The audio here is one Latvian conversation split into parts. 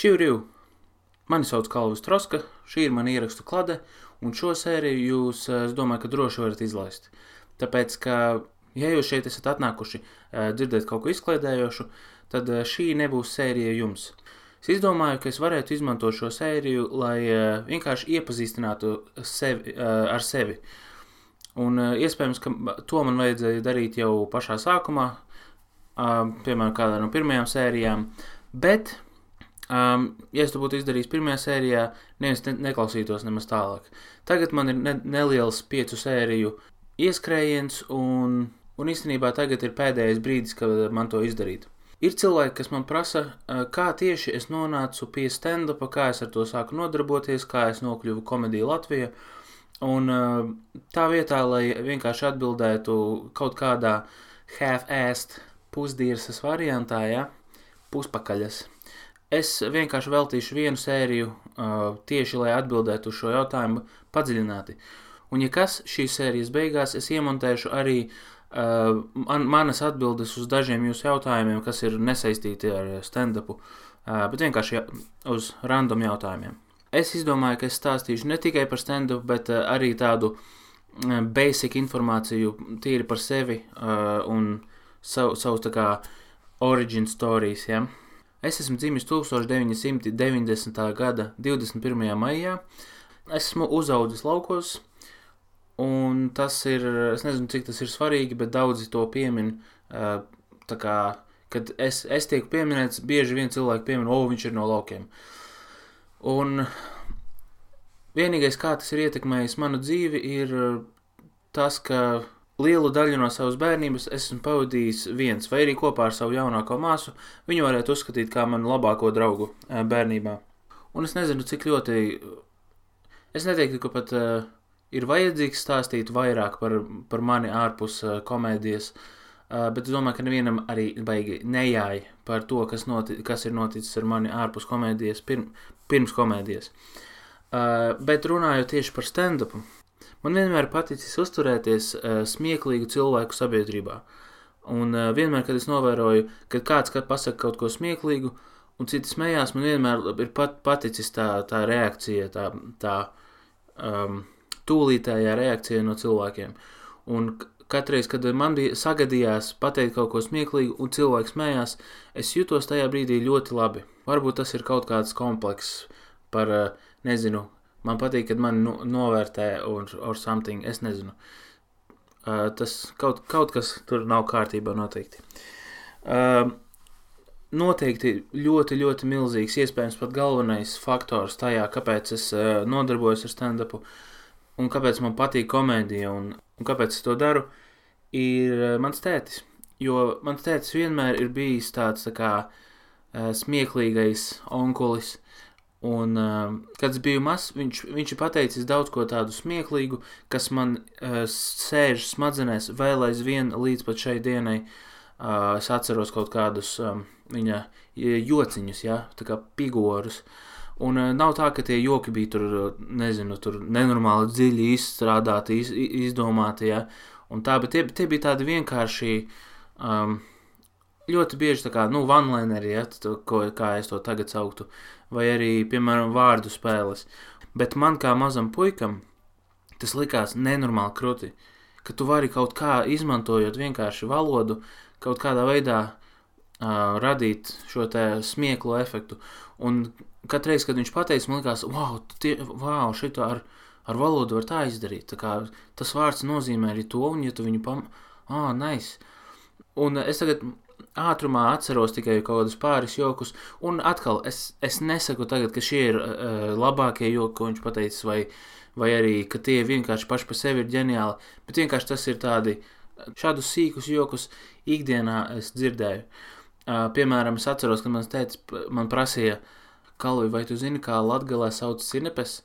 Čivriu! Mani sauc Kalvis Troska, šī ir mana ierakstu klade, un šo sēriju jūs, eh, es domāju, ka droši varat izlaist. Tāpēc, ka, ja jūs šeit esat atnākuši eh, dzirdēt kaut ko izklaidējošu, tad eh, šī nebūs sērija jums. Es izdomāju, ka es varētu izmantot šo sēriju, lai vienkārši iepazīstinātu sevi, ar sevi. Un iespējams, ka to man vajadzēja darīt jau pašā sākumā, piemēram, kādā no pirmajām sērijām, bet Um, ja es to būtu izdarījis pirmajā sērijā, neviens ne, neklausītos nemaz tālāk. Tagad man ir ne, neliels piecu sēriju ieskrējiens, un, un īstenībā tagad ir pēdējais brīdis, kad man to izdarīt. Ir cilvēki, kas man prasa, kā tieši es nonācu pie stand-upa, kā es ar to sāku nodarboties, kā es nokļuvu komēdijā Latvijā. Un tā vietā, lai vienkārši atbildētu kaut kādā half-assed pusdienas variantā, ja, puspakaļas, Es vienkārši veltīšu vienu sēriju uh, tieši, lai atbildētu uz šo jautājumu padziļināti. Un, ja kas šīs sērijas beigās, es iemontēšu arī uh, man, manas atbildes uz dažiem jūsu jautājumiem, kas ir nesaistīti ar stand-upu, uh, bet vienkārši uz random jautājumiem. Es izdomāju, ka es stāstīšu ne tikai par stand-up, bet uh, arī tādu uh, basic informāciju tīri par sevi uh, un savu, savus tā kā origin stories, ja? Es esmu dzimis 1990. gada 21. maijā. Esmu uzaugusi laukos, un tas ir, es nezinu, cik tas ir svarīgi, bet daudzi to piemin. Tā kā, kad es, es tiek pieminēts, bieži vien cilvēki piemin, o, viņš ir no laukiem. Un vienīgais, kā tas ir ietekmējis manu dzīvi, ir tas, ka Lielu daļu no savas bērnības esmu pavadījis viens, vai arī kopā ar savu jaunāko māsu. Viņu varētu uzskatīt par manu labāko draugu bērnībā. Un es nezinu, cik ļoti. Es neteiktu, ka pat uh, ir vajadzīgs stāstīt vairāk par, par mani ārpus uh, komēdijas, uh, bet es domāju, ka nevienam arī baigi nejāja par to, kas, noti, kas ir noticis ar mani ārpus komēdijas, pirm, pirms komēdijas. Uh, bet runājot tieši par stand-upu. Man vienmēr paticis uzturēties uh, smieklīgu cilvēku sabiedrībā. Un uh, vienmēr, kad es novēroju, ka kāds kad pasaka kaut ko smieklīgu, un citi smējās, man vienmēr ir pat, paticis tā, tā reakcija, tā, tā um, tūlītējā reakcija no cilvēkiem. Un katreiz, kad man bija sagadījās pateikt kaut ko smieklīgu, un cilvēks smējās, es jutos tajā brīdī ļoti labi. Varbūt tas ir kaut kāds komplekss par, uh, nezinu, Man patīk, kad mani no, novērtē or, or something, es nezinu. Uh, tas kaut, kaut kas tur nav kārtībā noteikti. Uh, noteikti ļoti, ļoti milzīgs, iespējams pat galvenais faktors tajā, kāpēc es uh, nodarbojos ar stand-upu un kāpēc man patīk komēdija un, un kāpēc es to daru, ir uh, mans tētis. Jo mans tētis vienmēr ir bijis tāds tā kā uh, smieklīgais onkulis, uh, Un, uh, kad es biju mazs, viņš, viņš ir pateicis daudz ko tādu smieklīgu, kas man uh, sēž smadzenēs vēl aizvien līdz pat šai dienai. Uh, es atceros kaut kādus um, viņa jociņus, ja, tā kā figūrus. Un uh, nav tā, ka tie joki bija tur, nezinu, tur nenormāli dziļi izstrādāti, iz, izdomāti, ja. Un tā, bet tie, tie bija tādi vienkārši, um, ļoti bieži tā kā, nu, vanlēneri, ja, to, ko, kā es to tagad sauktu. Vai arī, piemēram, vārdu spēles. Bet man kā mazam puikam tas likās nenormāli krūti, ka tu vari kaut kā izmantojot vienkārši valodu, kaut kādā veidā uh, radīt šo smieklu efektu. Un katru reizi, kad viņš pateica, man liekas, wow, tie, wow šito ar, ar valodu var tā izdarīt. Tā kā, tas vārds nozīmē arī to, un ja tu viņu pam... Ah, nice. Un es tagad ātrumā atceros tikai kaut kādus pāris jokus, un atkal es, es nesaku tagad, ka šie ir uh, labākie joki, ko viņš pateicis, vai, vai arī, ka tie vienkārši paši par sevi ir ģeniāli, bet vienkārši tas ir tādi, šādus sīkus jokus ikdienā es dzirdēju. Uh, piemēram, es atceros, kad mans tētis man prasīja, Kalvi, vai tu zini, kā latgalē sauc sinepes?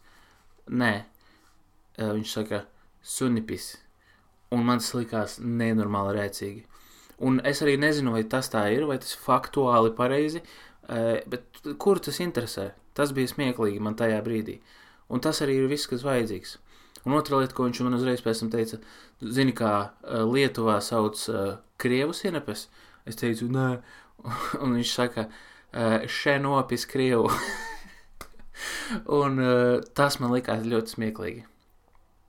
Nē, uh, viņš saka, sunipis, un man tas likās nenormāli rēcīgi. Un es arī nezinu, vai tas tā ir, vai tas ir faktuāli pareizi, eh, bet kur tas interesē? Tas bija smieklīgi man tajā brīdī. Un tas arī ir viss, kas vajadzīgs. Un otra lieta, ko viņš man uzreiz pēc tam teica, zini, kā eh, Lietuvā sauc uh, krievu sienepes? Es teicu, nē, un viņš saka, šenopis Krievu. un tas man likās ļoti smieklīgi.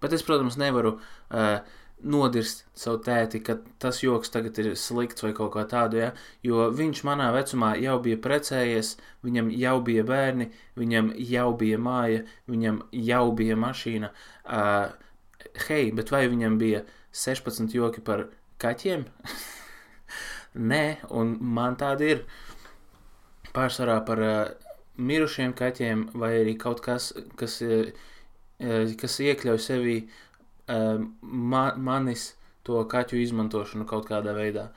Bet es, protams, nevaru uh, nodirst savu tēti, ka tas joks tagad ir slikts vai kaut kā tādu, ja? jo viņš manā vecumā jau bija precējies, viņam jau bija bērni, viņam jau bija māja, viņam jau bija mašīna. Uh, hei, bet vai viņam bija 16 joki par kaķiem? Nē, un man tādi ir pārsvarā par uh, mirušiem kaķiem vai arī kaut kas, kas, uh, kas iekļauj sevī uh, ma manis to kaķu izmantošanu kaut kādā veidā.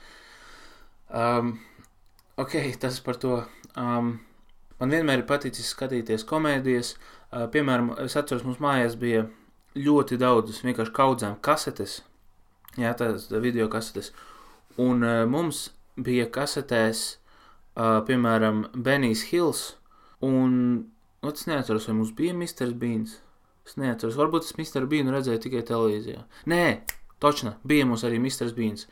Um, ok, tas par to. Um, man vienmēr ir paticis skatīties komēdijas. Uh, piemēram, es atceros, mums mājās bija ļoti daudz vienkārši kaudzēm kasetes. Jā, tās video kasetes. Un uh, mums bija kasetēs, uh, piemēram, Benijs Hills. Un, nu, es neatceros, vai mums bija Mr. Beans. Es neatceros, varbūt es Mr. Beanu redzēju tikai televīzijā. Nē, točna, bija mums arī Mr. Beans.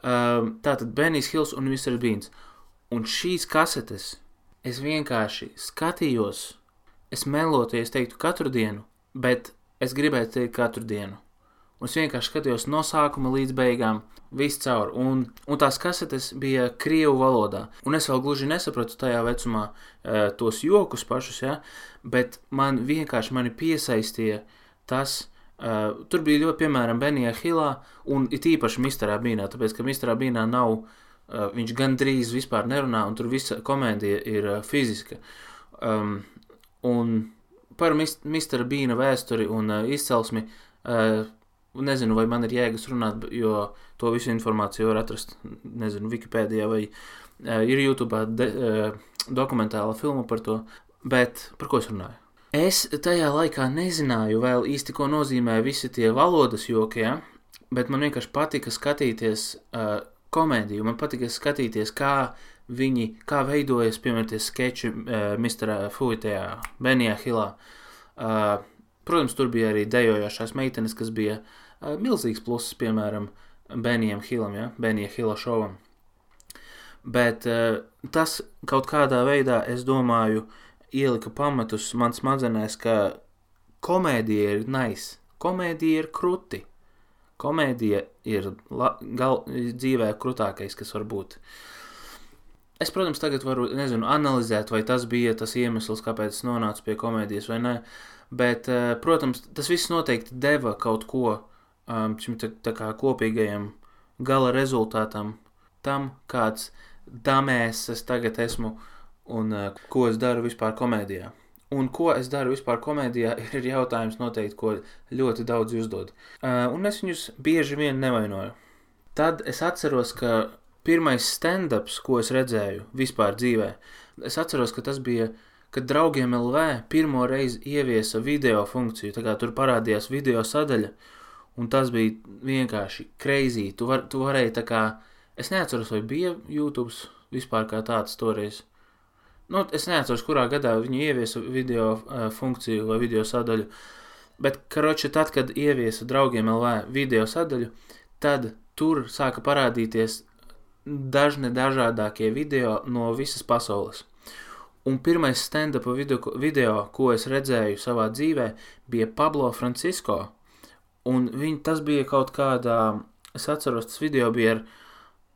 Um, tātad Benijs Hills un Mr. Beans. Un šīs kasetes es vienkārši skatījos, es meloties teiktu katru dienu, bet es gribētu teikt katru dienu. Un es vienkārši skatījos no sākuma līdz beigām, visu cauri. Un, un tās kasetes bija krievu valodā. Un es vēl gluži nesapratu tajā vecumā uh, tos jokus pašus, ja, bet man vienkārši mani piesaistīja tas. Uh, tur bija ļoti, piemēram, Benijā Hilā un it īpaši Misterā Bīnā, tāpēc, ka Misterā Bīnā nav, uh, viņš gandrīz vispār nerunā, un tur visa komēdija ir uh, fiziska. Um, un par Mistera Bīna vēsturi un uh, izcelsmi uh, Nezinu, vai man ir jēgas runāt, jo to visu informāciju var atrast, nezinu, Wikipēdijā vai uh, ir YouTube de, uh, dokumentāla filma par to. Bet par ko es runāju? Es tajā laikā nezināju vēl īsti, ko nozīmē visi tie valodas joki, ja? bet man vienkārši patika skatīties uh, komēdiju. Man patika skatīties, kā viņi, kā veidojas, piemēram, tie sketči uh, Mr. Fuitajā, Benijā Hilā. Uh, Protams, tur bija arī dejojošās meitenes, kas bija uh, milzīgs pluss, piemēram, Benijam Hilam, ja? Benija Hila šovam. Bet uh, tas kaut kādā veidā, es domāju, ielika pamatus man smadzenēs, ka komēdija ir nice, komēdija ir kruti. Komēdija ir la, gal, dzīvē krutākais, kas var būt. Es, protams, tagad varu, nezinu, analizēt, vai tas bija tas iemesls, kāpēc es nonācu pie komēdijas vai nē. Bet, eh, protams, tas viss noteikti deva kaut ko um, šim tā, tā kā kopīgajam gala rezultātam, tam, kāds damēs es tagad esmu un uh, ko es daru vispār komēdijā. Un ko es daru vispār komēdijā, ir jautājums noteikti, ko ļoti daudz uzdod. Uh, un es viņus bieži vien nevainoju. Tad es atceros, ka pirmais stand-ups, ko es redzēju vispār dzīvē, es atceros, ka tas bija kad draugiem LV pirmo reizi ieviesa video funkciju, tā kā tur parādījās video sadaļa, un tas bija vienkārši crazy. Tu, var, tu varēji tā kā, es neatceros, vai bija YouTube vispār kā tāds toreiz. Nu, es neatceros, kurā gadā viņi ieviesa video uh, funkciju vai video sadaļu, bet, karoči, tad, kad ieviesa draugiem LV video sadaļu, tad tur sāka parādīties dažne dažādākie video no visas pasaules. Un pirmais stand-up video, video, ko es redzēju savā dzīvē, bija Pablo Francisco. Un viņ, tas bija kaut kādā, es atceros, tas video bija ar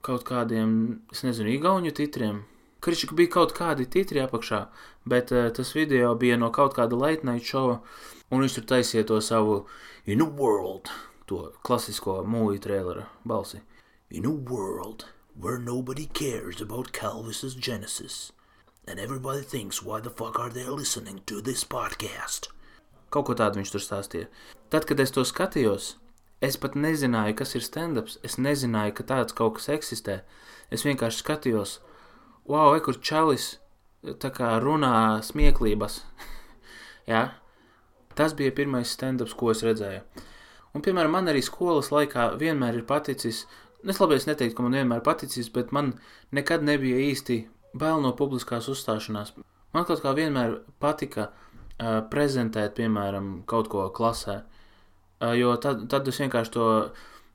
kaut kādiem, es nezinu, igauņu titriem. Krišķi bija kaut kādi titri apakšā, bet uh, tas video bija no kaut kāda late night show, un viņš tur taisīja to savu In a world, to klasisko mūju trailera balsi. In a world where nobody cares about Calvis's Genesis and everybody thinks, why the fuck are they listening to this podcast? Kaut ko tādu viņš tur stāstīja. Tad, kad es to skatījos, es pat nezināju, kas ir stand-ups. Es nezināju, ka tāds kaut kas eksistē. Es vienkārši skatījos, wow, kur čalis tā kā runā smieklības. ja? Tas bija pirmais stand-ups, ko es redzēju. Un, piemēram, man arī skolas laikā vienmēr ir paticis, es labi es neteiktu, ka man vienmēr paticis, bet man nekad nebija īsti bail no publiskās uzstāšanās. Man kaut kā vienmēr patika uh, prezentēt, piemēram, kaut ko klasē, uh, jo tad, tad es vienkārši to,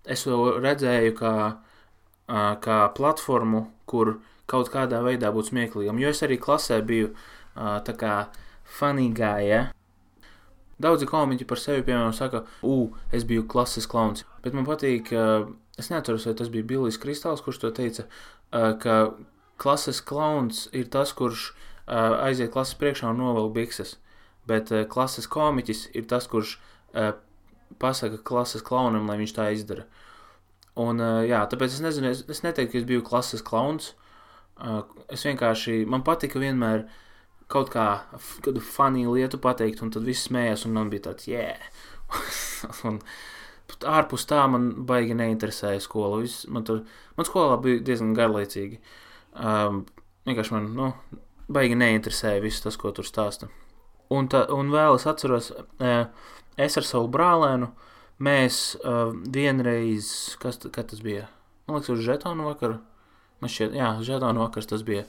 es to redzēju kā, uh, kā platformu, kur kaut kādā veidā būt smieklīgam. Jo es arī klasē biju uh, tā kā guy, ja? Daudzi komiķi par sevi, piemēram, saka, ugh, es biju klases klauns. Bet man patīk, uh, es neatceros, vai tas bija Billijs Kristāls, kurš to teica, ka klases klauns ir tas, kurš aiziet klases priekšā un novelk bikses. Bet klases komiķis ir tas, kurš pasaka klases klaunam, lai viņš tā izdara. Un, jā, tāpēc es nezinu, es, es neteiktu, ka es biju klases klauns. Es vienkārši, man patika vienmēr kaut kā kādu funny lietu pateikt, un tad viss smējās, un man bija tāds, yeah. un, ārpus tā man baigi neinteresēja skola. Viss, man, tur, man skolā bija diezgan garlaicīgi. Um, vienkārši man, nu, baigi neinteresēja viss tas, ko tur stāsta. Un, ta, un vēl es atceros, uh, es ar savu brālēnu, mēs uh, vienreiz, kas tas bija? Man liekas, uz žetonu vakaru. Man šķiet, jā, žetonu vakars tas bija.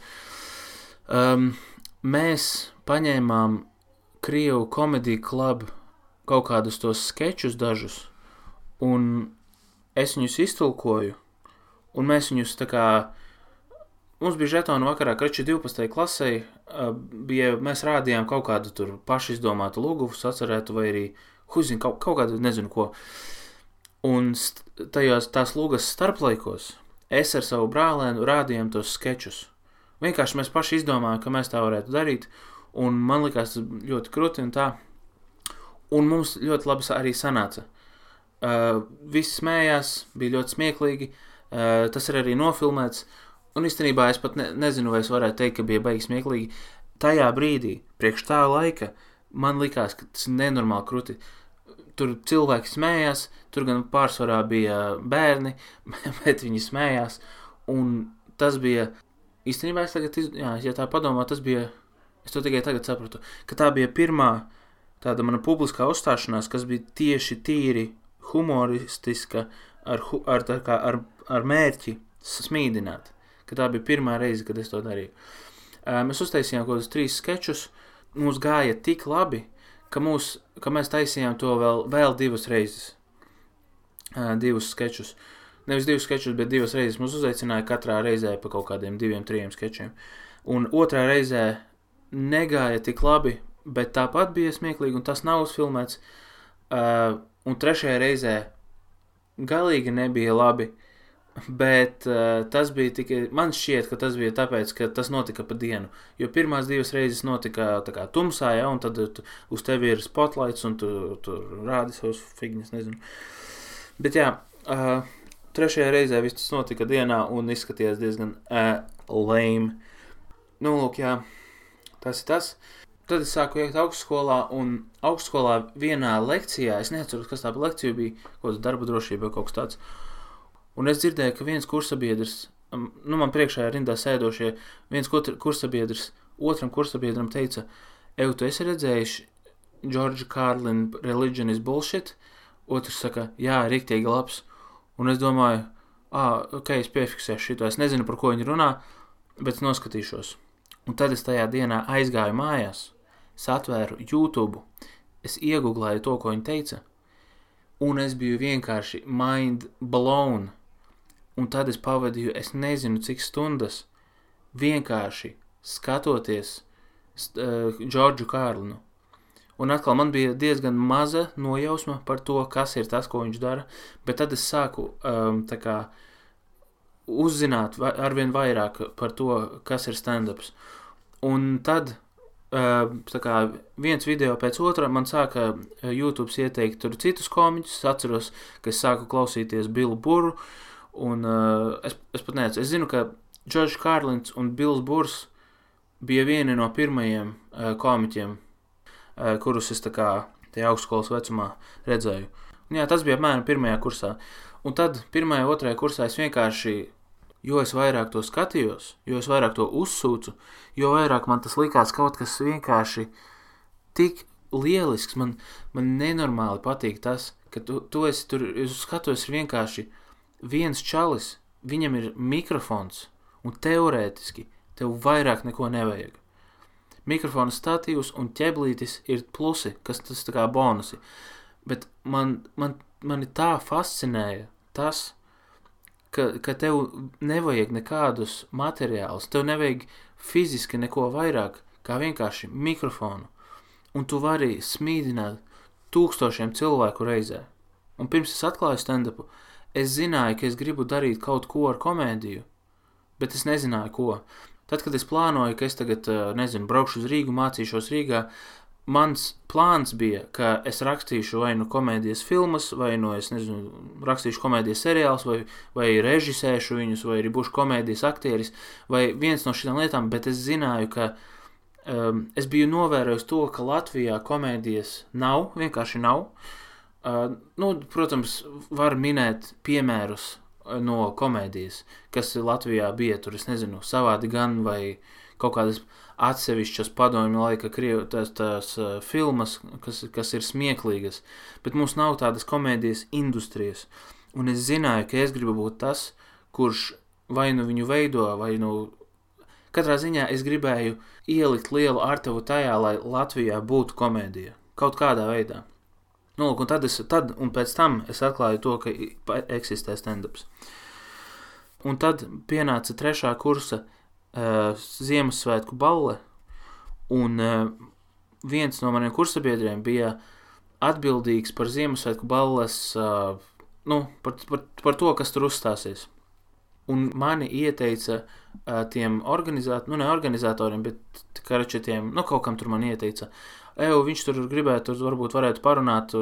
Um, mēs paņēmām Krievu komēdiju klubu kaut kādus tos sketčus dažus, un es viņus iztulkoju, un mēs viņus tā kā, mums bija žetonu vakarā, krači 12. klasē, bija, mēs rādījām kaut kādu tur pašu izdomātu lūgumu, sacerētu vai arī Huzin, kaut, kaut kādu nezinu ko. Un tajos tās lūgas starplaikos es ar savu brālēnu rādījām tos skečus. Vienkārši mēs paši izdomājām, ka mēs tā varētu darīt, un man likās ļoti krūti un tā. Un mums ļoti labi arī sanāca. Uh, visi smējās, bija ļoti smieklīgi, uh, tas ir arī nofilmēts, un īstenībā es pat ne, nezinu, vai es varētu teikt, ka bija baigi smieklīgi. Tajā brīdī, priekš tā laika, man likās, ka tas ir nenormāli krūti. Uh, tur cilvēki smējās, tur gan pārsvarā bija bērni, bet viņi smējās. Un tas bija īstenībā, es tagad, jā, ja tā padomā, tas bija, es to tikai tagad sapratu, ka tā bija pirmā tāda mana publiskā uzstāšanās, kas bija tieši tīri humoristiska, ar, ar, kā, ar, ar mērķi smīdināt. Ka tā bija pirmā reize, kad es to darīju. Mēs uztaisījām kaut kādus trīs skečus, mums gāja tik labi, ka, mūs, ka mēs taisījām to vēl, vēl divas reizes. Divus sketčus. Nevis divus sketčus, bet divas reizes mūs uzaicināja katrā reizē pa kaut kādiem diviem, trim sketčiem. Un otrā reizē negāja tik labi, bet tāpat bija smieklīgi, un tas nav uzfilmēts. Uh, un trešajā reizē galīgi nebija labi. Uh, Bet uh, tas bija tikai. Man šķiet, ka tas bija tāpēc, ka tas notika pa dienu. Jo pirmās divas reizes notika kā, tumsā, ja, un tad tu, uz tevi ir spotlights, un tu tur rādi savus figņus. Nezinu. Bet jā, uh, trešajā reizē viss tas notika dienā un izskatījās diezgan uh, lame. Nu, lūk, jā, tas ir tas. Tad es sāku iet augstskolā, un augstskolā vienā lekcijā, es neatceros, kas tā lekcija bija, kaut kāda darba drošība vai kaut kas tāds. Un es dzirdēju, ka viens kursabiedrs, nu, man priekšā rindā sēdošie, viens kursabiedrs otram kursabiedram teica, Eju, tu esi redzējis Džordža Kārlina religion is bullshit? Otrs saka, jā, riktīgi labs. Un es domāju, ah, ok, es piefiksēšu šito, es nezinu, par ko viņi runā, bet noskatīšos. Un tad es tajā dienā aizgāju mājās, satvēru YouTube, es iegūlēju to, ko viņi teica, un es biju vienkārši mind blown un tad es pavadīju es nezinu cik stundas vienkārši skatoties uh, Džordžu Kārlinu. Un atkal man bija diezgan maza nojausma par to, kas ir tas, ko viņš dara, bet tad es sāku um, kā, uzzināt arvien vairāk par to, kas ir stand-ups. Un tad kā, viens video pēc otra man sāka uh, YouTube ieteikt tur citus komiķus. Es atceros, ka es sāku klausīties Billu Buru, uh, Un uh, es, es pat nezinu, es zinu, ka Džordžs Kārlins un Bills Burs bija vieni no pirmajiem uh, komiķiem, uh, kurus es kā tajā augstskolas vecumā redzēju. Un, jā, tas bija apmēram pirmajā kursā. Un tad pirmajā, otrajā kursā es vienkārši, jo es vairāk to skatījos, jo es vairāk to uzsūcu, jo vairāk man tas likās kaut kas vienkārši tik lielisks. Man, man nenormāli patīk tas, ka tu, tu esi tur, es skatos vienkārši viens čalis, viņam ir mikrofons, un teorētiski tev vairāk neko nevajag. Mikrofona statīvs un ķeblītis ir plusi, kas tas kā bonusi. Bet man, man, mani tā fascinēja tas, ka, ka tev nevajag nekādus materiālus, tev nevajag fiziski neko vairāk kā vienkārši mikrofonu, un tu vari smīdināt tūkstošiem cilvēku reizē. Un pirms es atklāju stand-upu, es zināju, ka es gribu darīt kaut ko ar komēdiju, bet es nezināju, ko. Tad, kad es plānoju, ka es tagad, eh, nezinu, braukšu uz Rīgu, mācīšos Rīgā, mans plāns bija, ka es rakstīšu vai nu komēdijas filmas, vai nu es nezinu, rakstīšu komēdijas seriālus, vai, vai režisēšu viņus, vai arī būšu komēdijas aktieris, vai viens no šīm lietām, bet es zināju, ka um, es biju novērojis to, ka Latvijā komēdijas nav, vienkārši nav. Uh, nu, protams, var minēt piemērus no komēdijas, kas Latvijā bija tur, es nezinu, savādi gan vai kaut kādas atsevišķas padomju laika krievu, tās, tās uh, filmas, kas, kas ir smieklīgas, bet mums nav tādas komēdijas industrijas. Un es zināju, ka es gribu būt tas, kurš vai nu viņu veido, vai nu katrā ziņā es gribēju ielikt lielu artavu tajā, lai Latvijā būtu komēdija. Kaut kādā veidā. Nu, lūk, un tad, es, tad, un pēc tam es atklāju to, ka eksistē stand-ups. Un tad pienāca trešā kursa uh, Ziemassvētku balle, un uh, viens no maniem kursabiedriem bija atbildīgs par Ziemassvētku balles, uh, nu, par, par, par to, kas tur uzstāsies. Un mani ieteica uh, tiem organizatoriem, nu ne organizatoriem, bet karačetiem, nu kaut kam tur man ieteica, Eju, viņš tur gribētu, tur varbūt varētu parunāt,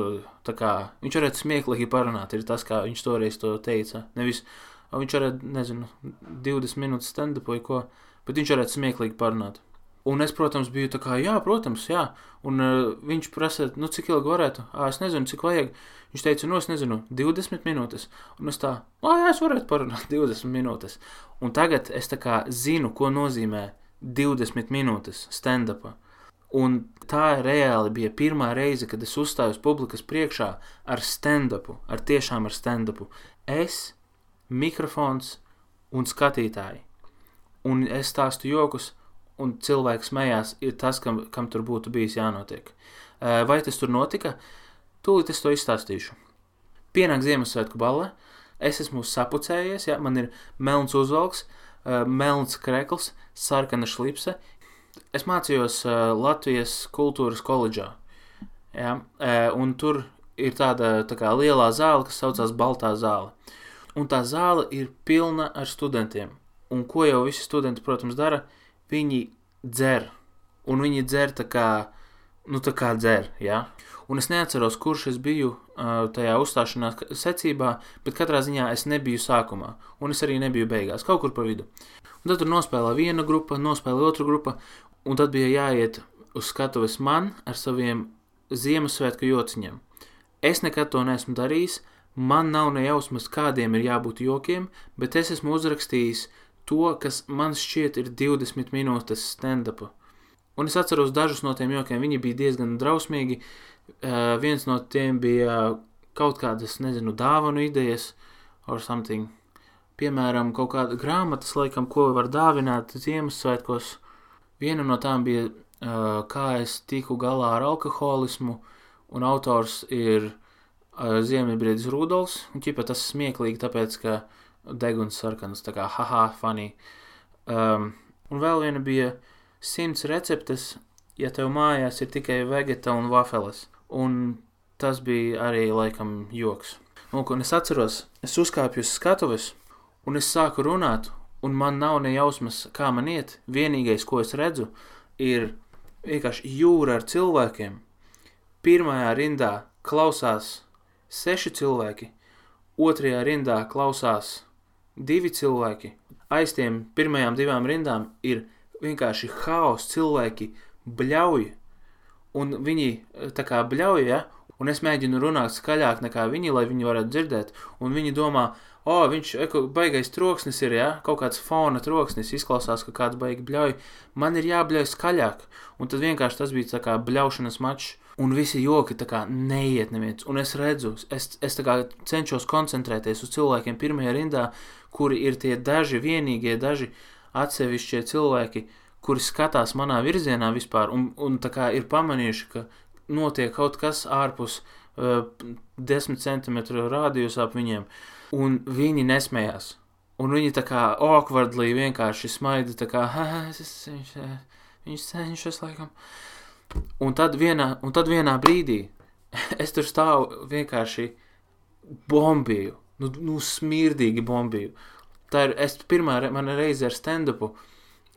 tā kā viņš varētu smieklīgi parunāt, ir tas, kā viņš toreiz to teica. Nevis, viņš varētu, nezinu, 20 minūtes stand-up vai ko, bet viņš varētu smieklīgi parunāt. Un es, protams, biju tā kā, jā, protams, jā. Un uh, viņš prasa, nu, cik ilgi varētu? Ā, es nezinu, cik vajag. Viņš teica, nu, es nezinu, 20 minūtes. Un es tā, ā, jā, es varētu parunāt 20 minūtes. Un tagad es tā kā zinu, ko nozīmē 20 minūtes stand-upā. Un tā reāli bija pirmā reize, kad es uzstājos publikas priekšā ar stand-upu, ar tiešām ar stand-upu. Es, mikrofons un skatītāji. Un es stāstu jokus, un cilvēks smējās, ir tas, kam, kam tur būtu bijis jānotiek. Vai tas tur notika? Tūlīt es to izstāstīšu. Pienāk Ziemassvētku balle, es esmu sapucējies, ja, man ir melns uzvalks, melns krekls, sarkana šlipse, es mācījos Latvijas kultūras koledžā. Ja? Un tur ir tāda tā kā lielā zāle, kas saucās Baltā zāle. Un tā zāle ir pilna ar studentiem. Un ko jau visi studenti, protams, dara? Viņi dzer. Un viņi dzer tā kā, nu tā kā dzer, ja? Un es neatceros, kurš es biju uh, tajā uzstāšanās secībā, bet katrā ziņā es nebiju sākumā. Un es arī nebiju beigās, kaut kur pa vidu. Un tad tur nospēlē viena grupa, nospēlē otra grupa, un tad bija jāiet uz skatuves man ar saviem Ziemassvētku jociņiem. Es nekad to neesmu darījis, man nav ne jausmas, kādiem ir jābūt jokiem, bet es esmu uzrakstījis to, kas man šķiet ir 20 minūtes stand-up. Un es atceros dažus no tiem jokiem, viņi bija diezgan drausmīgi. Uh, viens no tiem bija kaut kādas, nezinu, dāvanu idejas or something. Piemēram, kaut kāda grāmatas, laikam, ko var dāvināt Ziemassvētkos. Viena no tām bija uh, Kā es tiku galā ar alkoholismu, un autors ir uh, Ziemeļbriedis Rudolfs. Un ķipa tas smieklīgi, tāpēc, ka deguns sarkanas, tā kā haha, funny. Um, un vēl viena bija simts receptes, ja tev mājās ir tikai vegeta un vafeles. Un tas bija arī laikam joks. Un, un es atceros, es uzkāpju uz skatuves, un es sāku runāt, un man nav ne jausmas, kā man iet. Vienīgais, ko es redzu, ir vienkārši jūra ar cilvēkiem. Pirmajā rindā klausās seši cilvēki, otrajā rindā klausās divi cilvēki. Aiz tiem pirmajām divām rindām ir vienkārši haoss, cilvēki bļauj, un viņi tā kā bļauj, ja? un es mēģinu runāt skaļāk nekā viņi, lai viņi varētu dzirdēt, un viņi domā, o, oh, viņš eko, baigais troksnis ir, ja, kaut kāds fona troksnis, izklausās, ka kāds baigi bļauj, man ir jābļauj skaļāk, un tad vienkārši tas bija tā kā bļaušanas mačs, un visi joki kā neiet neviens, un es redzu, es, es kā cenšos koncentrēties uz cilvēkiem pirmajā rindā, kuri ir tie daži vienīgie, daži atsevišķie cilvēki, kuri skatās manā virzienā vispār, un, un kā ir pamanījuši, ka notiek kaut kas ārpus uh, desmit centimetru rādījus ap viņiem, uh, un viņi nesmējās. Un viņi tā kā awkwardly vienkārši smaida, tā kā, viņš, viņš cenšas laikam. Un tad vienā, un tad vienā brīdī es tur stāvu vienkārši bombīju, nu, nu smirdīgi bombīju. Tā ir, pirmā re, mana reize ar stand-upu,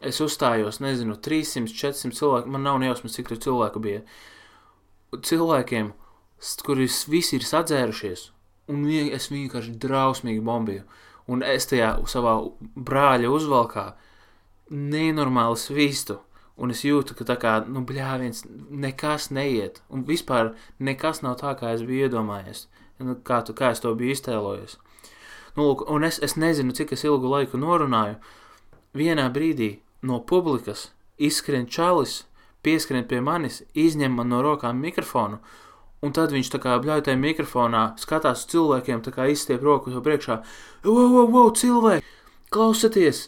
es uzstājos, nezinu, 300, 400 cilvēku, man nav nejausmas, cik tur cilvēku bija. Cilvēkiem, kuri visi ir sadzērušies, un es vienkārši drausmīgi bombīju. Un es tajā savā brāļa uzvalkā nenormāli svistu. Un es jūtu, ka tā kā, nu, bļāviens, nekas neiet. Un vispār nekas nav tā, kā es biju iedomājies. Nu, kā, tu, kā es to biju iztēlojies. Nu, lūk, un es, es nezinu, cik es ilgu laiku norunāju. Vienā brīdī no publikas izskrien čalis, pieskrien pie manis, izņem man no rokām mikrofonu Un tad viņš tā kā bļauj tajā mikrofonā, skatās uz cilvēkiem, tā kā izstiep roku to priekšā. Wow, wow, wow, cilvēki! Klausieties!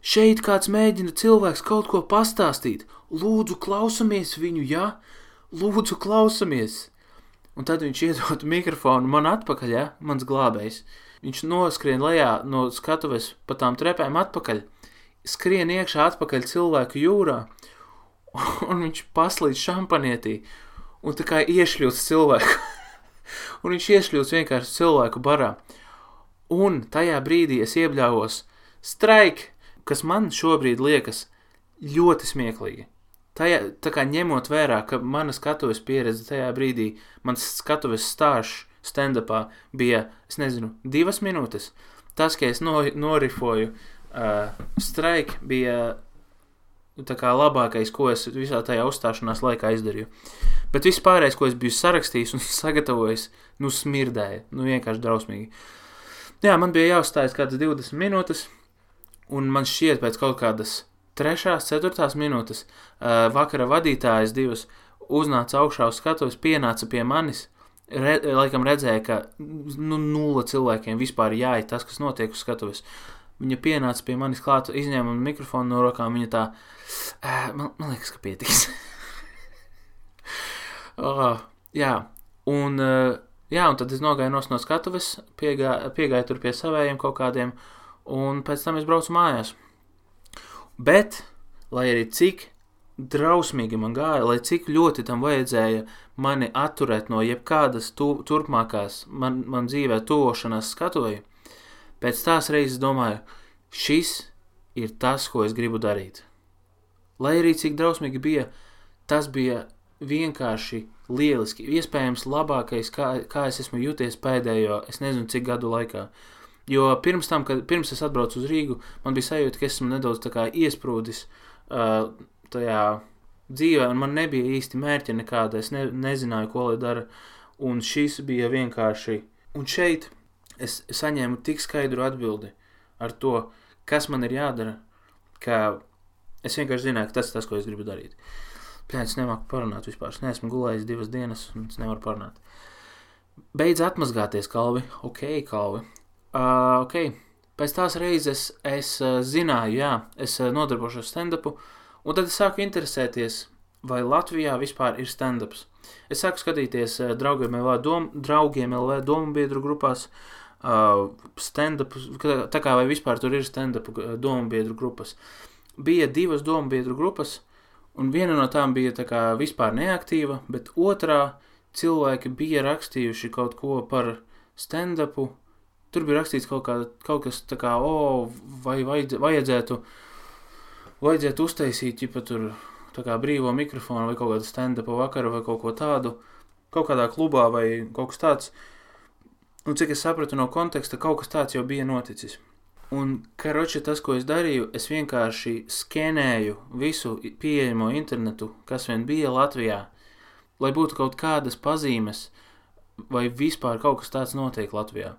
Šeit kāds mēģina cilvēks kaut ko pastāstīt. Lūdzu, klausamies viņu, ja? Lūdzu, klausamies! Un tad viņš iedod mikrofonu man atpakaļ, ja? Mans glābējs. Viņš noskrien lejā no skatuves pa tām trepēm atpakaļ. Skrien iekšā atpakaļ cilvēku jūrā. Un viņš paslīd šampanietī un tā kā iešļūts cilvēku. un viņš iešļūts vienkārši cilvēku barā. Un tajā brīdī es iebļāvos straik, kas man šobrīd liekas ļoti smieklīgi. Tajā, tā kā ņemot vērā, ka mana skatuves pieredze tajā brīdī, mans skatuves stāsts stand-upā bija, es nezinu, divas minūtes. Tas, ka es no, norifoju uh, straik, bija tā kā labākais, ko es visā tajā uzstāšanās laikā izdarīju. Bet viss pārējais, ko es biju sarakstījis un sagatavojis, nu smirdēja, nu vienkārši drausmīgi. Jā, man bija jāuzstājas kādas 20 minūtes, un man šķiet pēc kaut kādas 3, 4 minūtes uh, vakara vadītājas divas uznāca augšā uz skatuves, pienāca pie manis, re, laikam redzēja, ka nu, nulle cilvēkiem vispār jāiet tas, kas notiek uz skatuves. Viņa pienāca pie manis klāt, izņēma mikrofonu no rokām, viņa tā, man, man liekas, ka pietiks. oh, jā, un, jā, un tad es nogāju no skatuves, piegāju, piegāju tur pie savējiem kaut kādiem, un pēc tam es braucu mājās. Bet, lai arī cik drausmīgi man gāja, lai cik ļoti tam vajadzēja mani atturēt no jebkādas tu, turpmākās man, man dzīvē tuvošanās skatuvēja, Pēc tās reizes domāju, šis ir tas, ko es gribu darīt. Lai arī cik drausmīgi bija, tas bija vienkārši lieliski. Iespējams, labākais, kā, kā es esmu jūties pēdējo, es nezinu, cik gadu laikā. Jo pirms tam, kad pirms es atbraucu uz Rīgu, man bija sajūta, ka esmu nedaudz iesprūdis uh, tajā dzīvē, un man nebija īsti mērķa nekāda. Es ne, nezināju, ko lai dara, un šis bija vienkārši. Un šeit es saņēmu tik skaidru atbildi ar to, kas man ir jādara, ka es vienkārši zināju, ka tas ir tas, ko es gribu darīt. Pļā, es nemāku parunāt vispār. Es neesmu gulējis divas dienas, un es nevaru parunāt. Beidz atmazgāties, kalvi. Ok, kalvi. Uh, ok, pēc tās reizes es uh, zināju, jā, es uh, nodarbošos stand-upu, un tad es sāku interesēties, vai Latvijā vispār ir stand-ups. Es sāku skatīties uh, draugiem LV, dom, draugiem LV domu biedru grupās, uh, stand-up, tā kā vai vispār tur ir stand-up domu biedru grupas. Bija divas domu biedru grupas, un viena no tām bija tā kā vispār neaktīva, bet otrā cilvēki bija rakstījuši kaut ko par stand-upu. Tur bija rakstīts kaut, kā, kaut kas tā kā, oh, vai vajadz, vajadzētu, vajadzētu uztaisīt, ja tur kā brīvo mikrofonu vai kaut kādu stand-upu vakaru vai kaut ko tādu, kaut kādā klubā vai kaut kas tāds. Un cik es sapratu no konteksta, kaut kas tāds jau bija noticis. Un, karoči, tas, ko es darīju, es vienkārši skenēju visu pieejamo internetu, kas vien bija Latvijā, lai būtu kaut kādas pazīmes, vai vispār kaut kas tāds notiek Latvijā.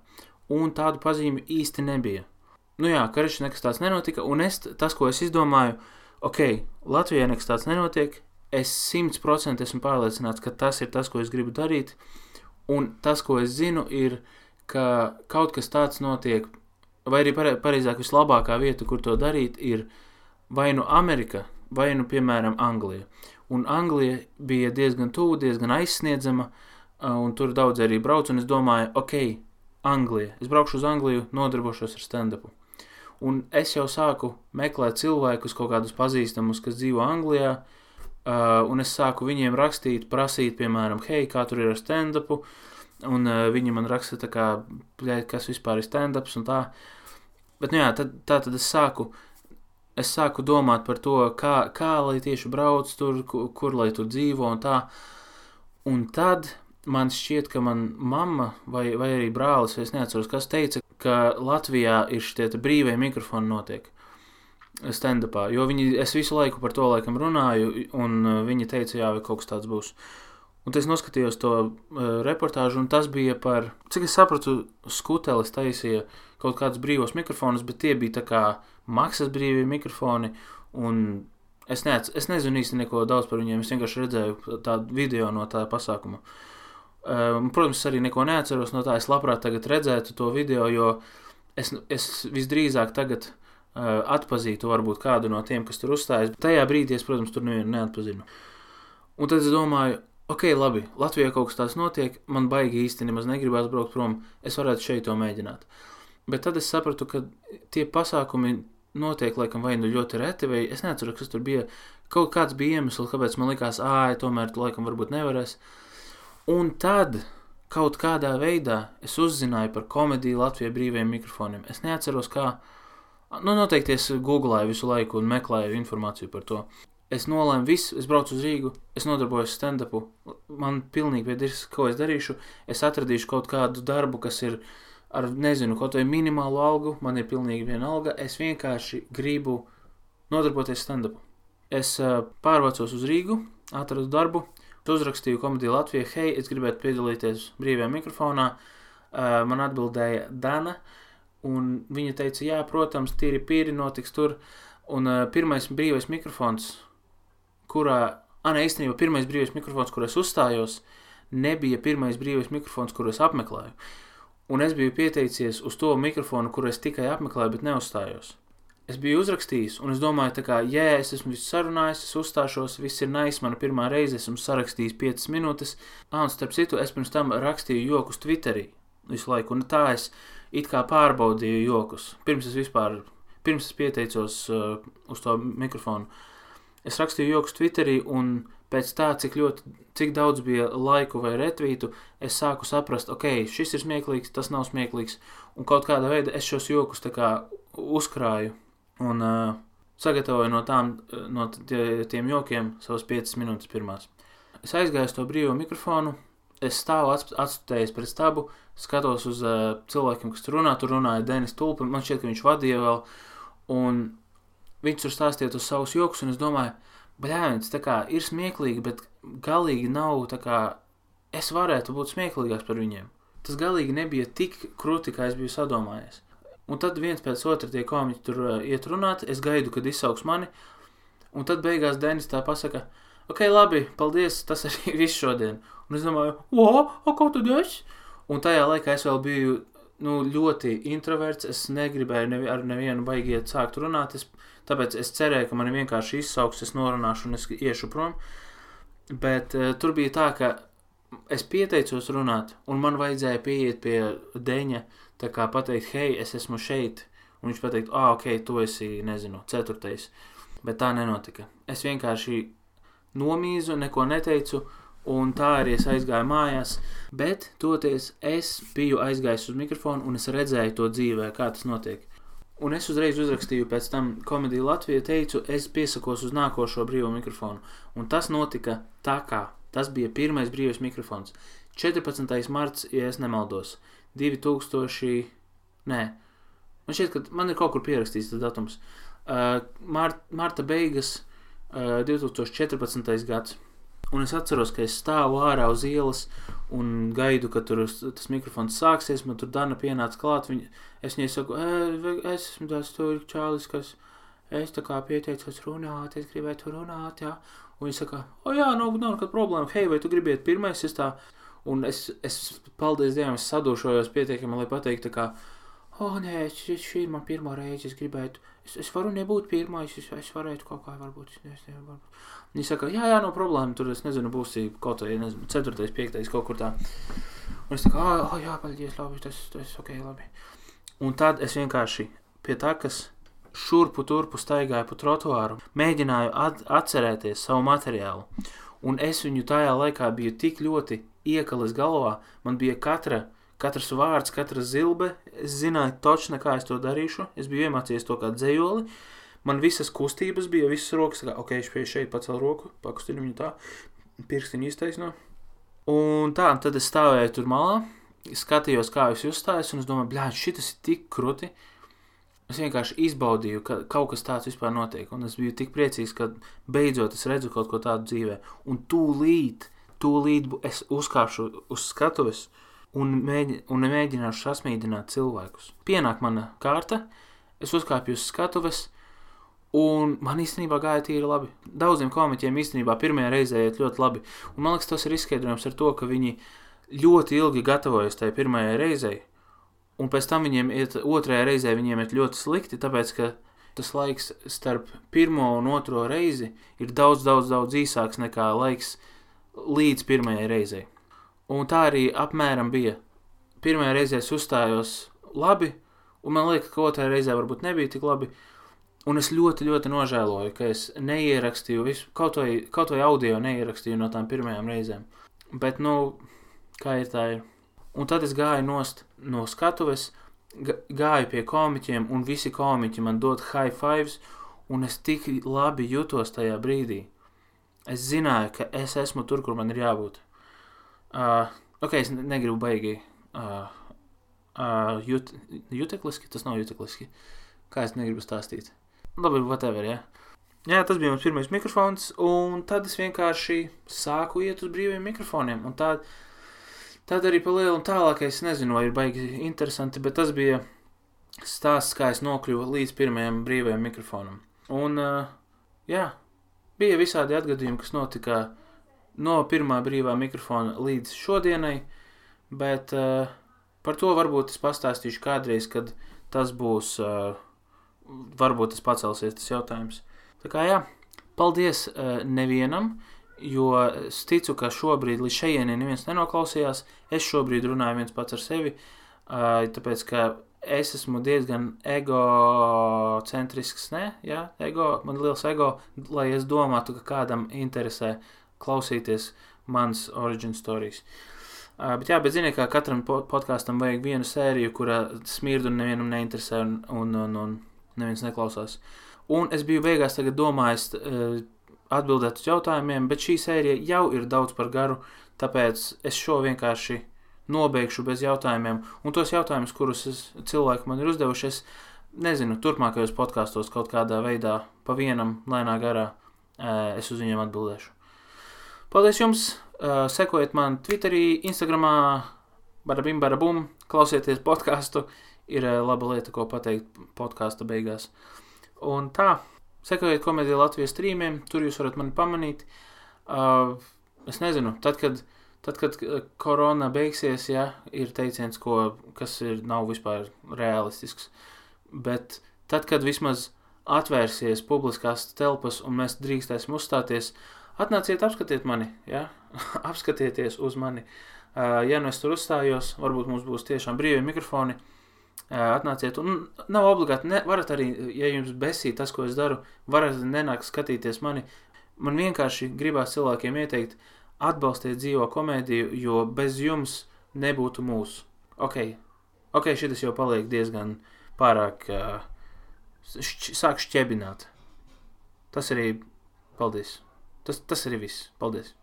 Un tādu pazīmi īsti nebija. Nu jā, karoči, nekas tāds nenotika, un es, tas, ko es izdomāju, ok, Latvijā nekas tāds nenotiek, es simt procenti esmu pārliecināts, ka tas ir tas, ko es gribu darīt, Un tas, ko es zinu, ir, ka kaut kas tāds notiek, vai arī pareizāk, vislabākā vieta, kur to darīt, ir vai nu Amerika, vai nu, piemēram, Anglija. Un Anglija bija diezgan tuvu, diezgan aizsniedzama, un tur daudz arī brauc, un es domāju, ok, Anglija. Es braukšu uz Angliju, nodarbošos ar stand-upu. Un es jau sāku meklēt cilvēkus, kaut kādus pazīstamus, kas dzīvo Anglijā, uh, un es sāku viņiem rakstīt, prasīt, piemēram, hei, kā tur ir ar stand-upu, un uh, viņi man raksta, tā kā, kas vispār ir stand-ups un tā. Bet, nu jā, tad, tā tad es sāku, es sāku domāt par to, kā, kā lai tieši brauc tur, kur, kur lai tur dzīvo un tā. Un tad man šķiet, ka man mamma vai, vai arī brālis, es neatceros, kas teica, ka Latvijā ir šie brīvie mikrofoni notiek stand-upā, jo viņi, es visu laiku par to laikam runāju, un uh, viņi teica, jā, vai kaut kas tāds būs. Un es noskatījos to uh, reportāžu, un tas bija par, cik es sapratu, skutelis taisīja kaut kādus brīvos mikrofonus, bet tie bija tā kā maksas brīvie mikrofoni, un es, neats, es nezinu īsti neko daudz par viņiem, es vienkārši redzēju tādu video no tā pasākuma. Uh, Um, protams, arī neko neatceros no tā. Es labprāt redzētu to video, jo es, es visdrīzāk tagad uh, atpazītu varbūt kādu no tiem, kas tur uzstājas. Tajā brīdī es, protams, tur nevienu neatpazinu. Un tad es domāju, ok, labi, Latvijā kaut kas tāds notiek, man baigi īsti nemaz negribās braukt prom, es varētu šeit to mēģināt. Bet tad es sapratu, ka tie pasākumi notiek laikam vai nu ļoti reti, vai es neatceros, kas tur bija. Kaut kāds bija iemesls, kāpēc man likās, ah, tomēr laikam varbūt nevarēsi. Un tad kaut kādā veidā es uzzināju par komēdiju Latvijas brīviem mikrofoniem. Es neatceros, kā. Nu, noteikti es googlēju visu laiku un meklēju informāciju par to. Es nolēmu visu, es braucu uz Rīgu, es nodarbojos stand-upu. Man pilnīgi pietiks, ko es darīšu. Es atradīšu kaut kādu darbu, kas ir ar, nezinu, kaut vai minimālu algu. Man ir pilnīgi viena alga. Es vienkārši gribu nodarboties stand-upu. Es uh, pārvācos uz Rīgu, atradu darbu, uzrakstīju komēdiju Latvijai, hei, es gribētu piedalīties brīvajā mikrofonā. Uh, man atbildēja Dana, un viņa teica, jā, protams, tīri pīri notiks tur. Un uh, pirmais brīvais mikrofons, kurā, ah, ne, īstenībā pirmais brīvais mikrofons, kur es uzstājos, nebija pirmais brīvais mikrofons, kur es apmeklēju. Un es biju pieteicies uz to mikrofonu, kur es tikai apmeklēju, bet neuzstājos es biju uzrakstījis, un es domāju, ka, ja es esmu visu sarunājis, es uzstāšos, viss ir nais, mana pirmā reize, esmu sarakstījis 5 minūtes. Ah, un starp citu, es pirms tam rakstīju jokus Twitterī visu laiku, un tā es it kā pārbaudīju jokus. Pirms es vispār, pirms es pieteicos uh, uz to mikrofonu, es rakstīju jokus Twitterī, un pēc tā, cik ļoti, cik daudz bija laiku vai retvītu, es sāku saprast, ok, šis ir smieklīgs, tas nav smieklīgs, un kaut kādā veidā es šos jokus tā kā uzkrāju un uh, sagatavoju no, tām, no tiem jokiem savas 5 minūtes pirmās. Es aizgāju uz to brīvo mikrofonu, es stāvu atstājis pret stabu, skatos uz uh, cilvēkiem, kas tur runā. Tur runāja Denis Tulpa, man šķiet, ka viņš vadīja vēl, un viņš tur stāstīja uz savus joks, un es domāju, bļāvis, tā kā ir smieklīgi, bet galīgi nav tā kā es varētu būt smieklīgāks par viņiem. Tas galīgi nebija tik krūti, kā es biju sadomājies. Un tad viens pēc otra tie komiķi tur uh, iet runāt, es gaidu, kad izsauks mani. Un tad beigās Denis tā pasaka, ok, labi, paldies, tas arī viss šodien. Un es domāju, o, o, ko tu dari? Un tajā laikā es vēl biju nu, ļoti introverts, es negribēju nevi, ar nevienu baigiet sākt runāt, es, tāpēc es cerēju, ka mani vienkārši izsauks, es norunāšu un es iešu prom. Bet uh, tur bija tā, ka es pieteicos runāt, un man vajadzēja pieiet pie Deņa, tā kā pateikt, hei, es esmu šeit, un viņš pateikt, ah, ok, tu esi, nezinu, ceturtais. Bet tā nenotika. Es vienkārši nomīzu, neko neteicu, un tā arī es aizgāju mājās. Bet, toties, es biju aizgājis uz mikrofonu, un es redzēju to dzīvē, kā tas notiek. Un es uzreiz uzrakstīju, pēc tam komēdiju Latvijā, teicu, es piesakos uz nākošo brīvo mikrofonu. Un tas notika tā kā. Tas bija pirmais brīvais mikrofons. 14. marts, ja es nemaldos. 2000. Nē, man šķiet, ka man ir kaut kur pierakstīts tas datums. Uh, Mart, marta beigas, uh, 2014. gads. Un es atceros, ka es stāvu ārā uz ielas un gaidu, ka tur tas mikrofons sāksies. Man tur Dana pienāca klāt. Viņa, es viņai saku, e, es esmu tur čālis, kas es tā kā pieteicos runāt, es gribētu runāt, jā. Un viņa saka, o jā, nav, nav nekāda problēma. Hei, vai tu gribētu pirmais? Es tā, uh, Un es, es paldies Dievam, es sadūšojos pietiekami, lai pateiktu, ka, oh, nē, šī, šī ir man pirmā reize, es gribētu, es, es varu nebūt pirmais, es, es varētu kaut kā, varbūt, es nezinu, varbūt. Viņi saka, jā, jā, no problēma, tur, es nezinu, būs kaut vai, nezinu, ceturtais, piektais, kaut kur tā. Un es kā, ah, oh, jā, paldies, labi, tas, tas ok, labi. Un tad es vienkārši pie tā, kas šurpu turpu staigāju pa trotuāru, mēģināju at atcerēties savu materiālu. Un es viņu tajā laikā biju tik ļoti iekalis galvā, man bija katra, katrs vārds, katra zilbe, es zināju točni, kā es to darīšu, es biju iemācījies to kā dzējoli, man visas kustības bija, visas rokas, kā, ok, es šeit pacel roku, pakustinu viņu tā, pirkstiņu iztaisno. Un tā, tad es stāvēju tur malā, skatījos, kā jūs uzstājas, un es domāju, bļā, šitas ir tik kruti, uh, Es vienkārši izbaudīju, ka kaut kas tāds vispār notiek. Un es biju tik priecīgs, ka beidzot es redzu kaut ko tādu dzīvē. Un tūlīt, tūlīt es uzkāpšu uz skatuves un, mēģi, un mēģināšu sasmīdināt cilvēkus. Pienāk mana kārta, es uzkāpju uz skatuves. Un man īstenībā gāja tīri labi. Daudziem komiķiem īstenībā pirmajā reizē iet ļoti labi. Un man liekas, tas ir izskaidrojums ar to, ka viņi ļoti ilgi gatavojas tajā pirmajai reizei un pēc tam viņiem iet otrajā reizē viņiem ir ļoti slikti, tāpēc ka tas laiks starp pirmo un otro reizi ir daudz, daudz, daudz īsāks nekā laiks līdz pirmajai reizei. Un tā arī apmēram bija. Pirmajā reizē es uzstājos labi, un man liekas, ka otrajā reizē varbūt nebija tik labi. Un es ļoti, ļoti nožēloju, ka es neierakstīju visu, kaut vai, kaut vai audio neierakstīju no tām pirmajām reizēm. Bet, nu, kā ir tā ir. Un tad es gāju nost no skatuves, gāju pie komiķiem, un visi komiķi man dod high fives, un es tik labi jutos tajā brīdī. Es zināju, ka es esmu tur, kur man ir jābūt. Uh, ok, es negribu baigi uh, uh, jut, jutekliski, tas nav jutekliski. Kā es negribu stāstīt. Labi, whatever, jā. Ja? Jā, tas bija mans pirmais mikrofons, un tad es vienkārši sāku iet uz brīviem mikrofoniem, tādu Tad arī pa lielu un tālākais, nezinu, vai ir baigi interesanti, bet tas bija stāsts, kā es nokļuvu līdz pirmajam brīvajam mikrofonam. Un, uh, jā, bija visādi atgadījumi, kas notika no pirmā brīvā mikrofona līdz šodienai, bet uh, par to varbūt es pastāstīšu kādreiz, kad tas būs, uh, varbūt tas pacelsies tas jautājums. Tā kā jā, paldies uh, nevienam, jo es ticu, ka šobrīd līdz šejienei neviens nenoklausījās. Es šobrīd runāju viens pats ar sevi, tāpēc, ka es esmu diezgan egocentrisks, ne, jā, ego, man ir liels ego, lai es domātu, ka kādam interesē klausīties mans origin stories. Uh, bet jā, bet ziniet, kā katram podkāstam vajag vienu sēriju, kurā smirdu un nevienam neinteresē un, un, un, un neviens neklausās. Un es biju beigās tagad domājis, uh, atbildēt uz jautājumiem, bet šī sērija jau ir daudz par garu, tāpēc es šo vienkārši nobeigšu bez jautājumiem. Un tos jautājumus, kurus es, cilvēki man ir uzdevuši, es nezinu, turpmākajos podkāstos kaut kādā veidā, pa vienam lēnā garā, es uz viņiem atbildēšu. Paldies jums! Sekojiet man Twitterī, Instagramā, barabim, barabum, klausieties podkāstu. Ir laba lieta, ko pateikt podkāstu beigās. Un tā, Sekojiet komēdijai Latvijas strīmiem, tur jūs varat mani pamanīt. Es nezinu, tad, kad, tad, kad korona beigsies, ja, ir teiciens, ko, kas ir, nav vispār realistisks. Bet tad, kad vismaz atvērsies publiskās telpas un mēs drīkstēsim uzstāties, atnāciet, apskatiet mani, ja? apskatieties uz mani. Uh, ja nu es tur uzstājos, varbūt mums būs tiešām brīvi mikrofoni. Uh, Atnāciet, un nav obligāti, ne, varat arī, ja jums besī tas, ko es daru, varat nenākt skatīties mani. Man vienkārši gribās cilvēkiem ieteikt, atbalstiet dzīvo komēdiju, jo bez jums nebūtu mūsu. Ok, ok, šis jau paliek diezgan pārāk, uh, šķ, sāk šķebināt. Tas arī, paldies. Tas, tas arī viss. Paldies.